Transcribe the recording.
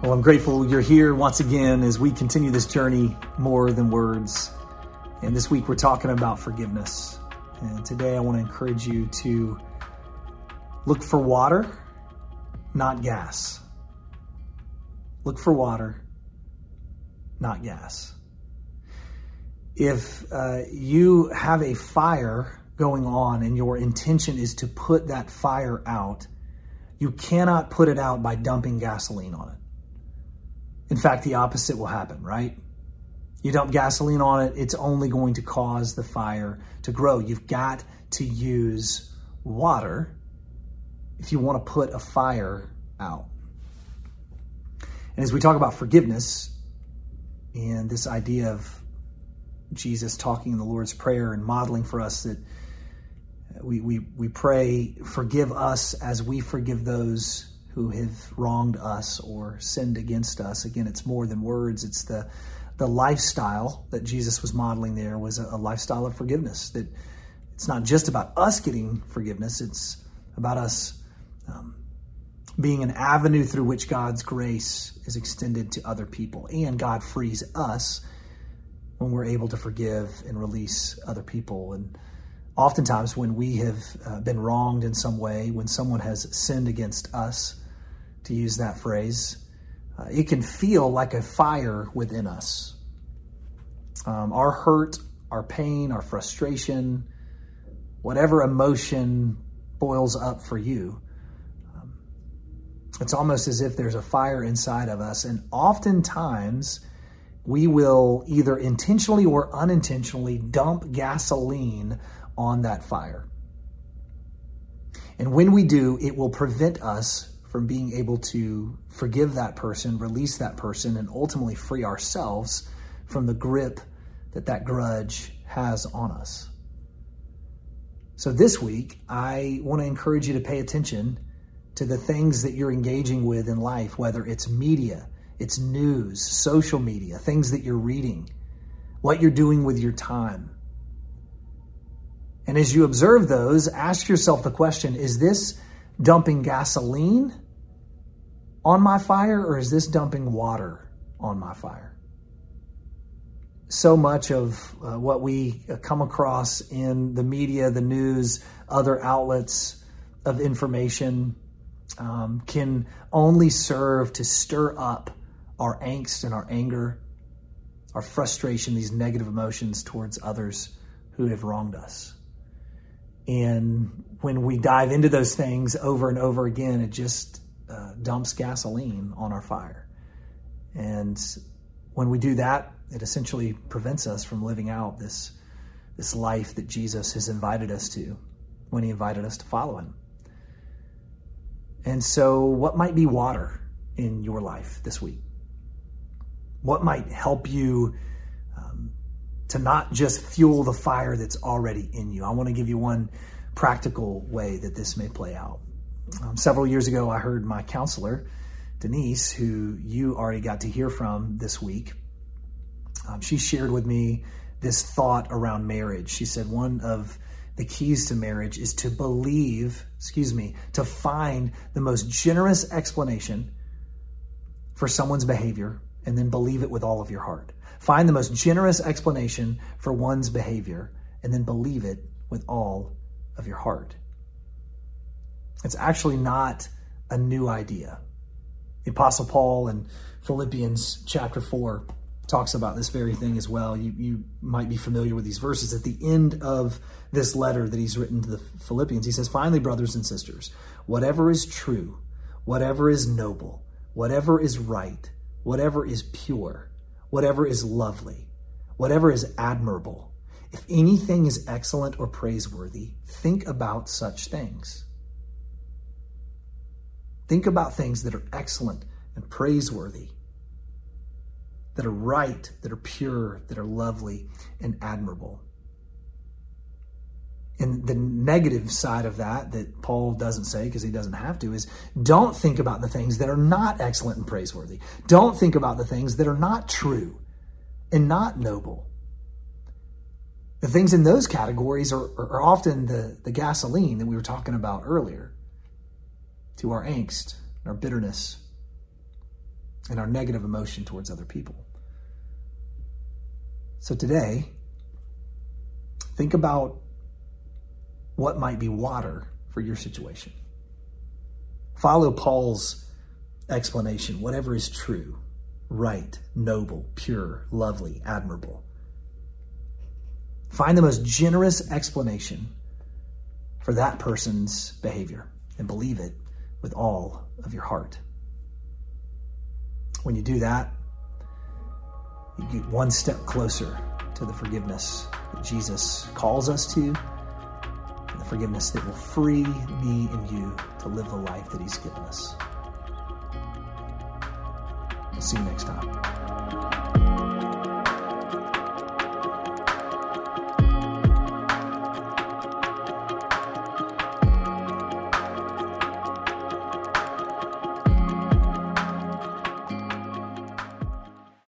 Well, I'm grateful you're here once again as we continue this journey more than words. And this week we're talking about forgiveness. And today I want to encourage you to look for water, not gas. Look for water, not gas. If uh, you have a fire going on and your intention is to put that fire out, you cannot put it out by dumping gasoline on it. In fact, the opposite will happen, right? You dump gasoline on it, it's only going to cause the fire to grow. You've got to use water if you want to put a fire out. And as we talk about forgiveness and this idea of Jesus talking in the Lord's Prayer and modeling for us that we, we, we pray, forgive us as we forgive those who have wronged us or sinned against us. Again, it's more than words. It's the the lifestyle that Jesus was modeling there was a, a lifestyle of forgiveness. That it's not just about us getting forgiveness. It's about us um, being an avenue through which God's grace is extended to other people, and God frees us when we're able to forgive and release other people and oftentimes when we have uh, been wronged in some way, when someone has sinned against us, to use that phrase, uh, it can feel like a fire within us. Um, our hurt, our pain, our frustration, whatever emotion boils up for you, um, it's almost as if there's a fire inside of us. And oftentimes, we will either intentionally or unintentionally dump gasoline on that fire. And when we do, it will prevent us from being able to forgive that person, release that person, and ultimately free ourselves from the grip that that grudge has on us. So this week, I want to encourage you to pay attention to the things that you're engaging with in life, whether it's media, it's news, social media, things that you're reading, what you're doing with your time. And as you observe those, ask yourself the question is this dumping gasoline on my fire or is this dumping water on my fire? So much of uh, what we come across in the media, the news, other outlets of information um, can only serve to stir up our angst and our anger, our frustration, these negative emotions towards others who have wronged us. And when we dive into those things over and over again, it just uh, dumps gasoline on our fire. And when we do that, it essentially prevents us from living out this, this life that Jesus has invited us to when he invited us to follow him. And so, what might be water in your life this week? What might help you um, to not just fuel the fire that's already in you? I want to give you one practical way that this may play out. Um, several years ago, I heard my counselor, Denise, who you already got to hear from this week, um, she shared with me this thought around marriage. She said one of the keys to marriage is to believe, excuse me, to find the most generous explanation for someone's behavior and then believe it with all of your heart. Find the most generous explanation for one's behavior and then believe it with all of your heart. It's actually not a new idea. The Apostle Paul in Philippians chapter 4 talks about this very thing as well. You, you might be familiar with these verses. At the end of this letter that he's written to the Philippians, he says, Finally, brothers and sisters, whatever is true, whatever is noble, whatever is right, whatever is pure, whatever is lovely, whatever is admirable, if anything is excellent or praiseworthy, think about such things. Think about things that are excellent and praiseworthy, that are right, that are pure, that are lovely and admirable. And the negative side of that, that Paul doesn't say because he doesn't have to, is don't think about the things that are not excellent and praiseworthy. Don't think about the things that are not true and not noble. The things in those categories are, are often the, the gasoline that we were talking about earlier to our angst, our bitterness, and our negative emotion towards other people. So today, think about what might be water for your situation. Follow Paul's explanation whatever is true, right, noble, pure, lovely, admirable. Find the most generous explanation for that person's behavior and believe it with all of your heart. When you do that, you get one step closer to the forgiveness that Jesus calls us to forgiveness that will free me and you to live the life that He's given us. We'll see you next time.